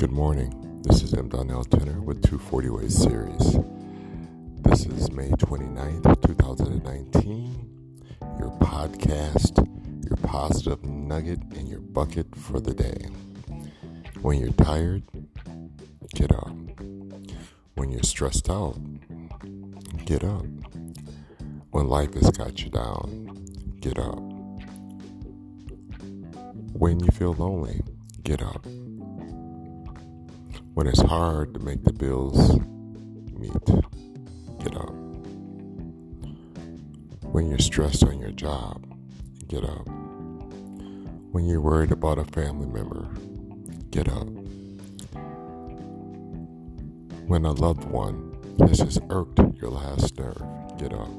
Good morning. This is M. Donnell Tenor with 240 Ways Series. This is May 29th, 2019. Your podcast, your positive nugget in your bucket for the day. When you're tired, get up. When you're stressed out, get up. When life has got you down, get up. When you feel lonely, get up when it's hard to make the bills meet, get up. When you're stressed on your job, get up. When you're worried about a family member, get up. When a loved one has just irked your last nerve, get up.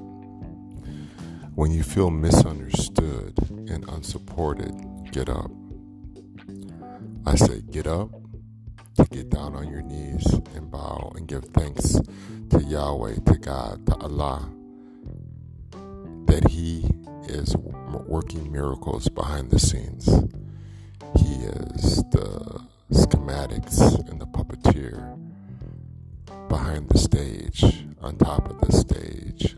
When you feel misunderstood and unsupported, get up. I say, get up to get down on your knees and bow and give thanks to Yahweh, to God, to Allah, that He is working miracles behind the scenes. He is the schematics and the puppeteer behind the stage, on top of the stage,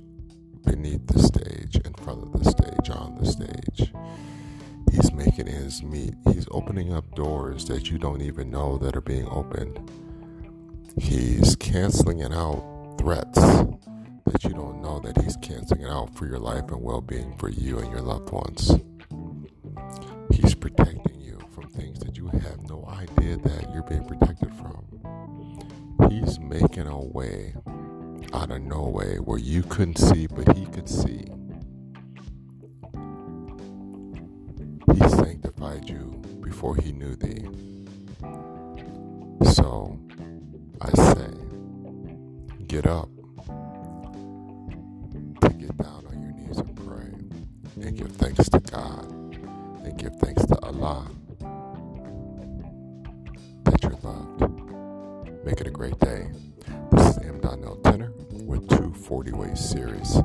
beneath the stage, in front of the stage, on the stage. He's making ends meet. He's opening up doors that you don't even know that are being opened. He's canceling out threats that you don't know that he's canceling out for your life and well being for you and your loved ones. He's protecting you from things that you have no idea that you're being protected from. He's making a way out of no way where you couldn't see, but he could see. He sanctified you before he knew thee. So I say, get up get down on your knees and pray and give thanks to God and give thanks to Allah that you're loved. Make it a great day. This is M. Donnell Tenor with 240 Ways Series.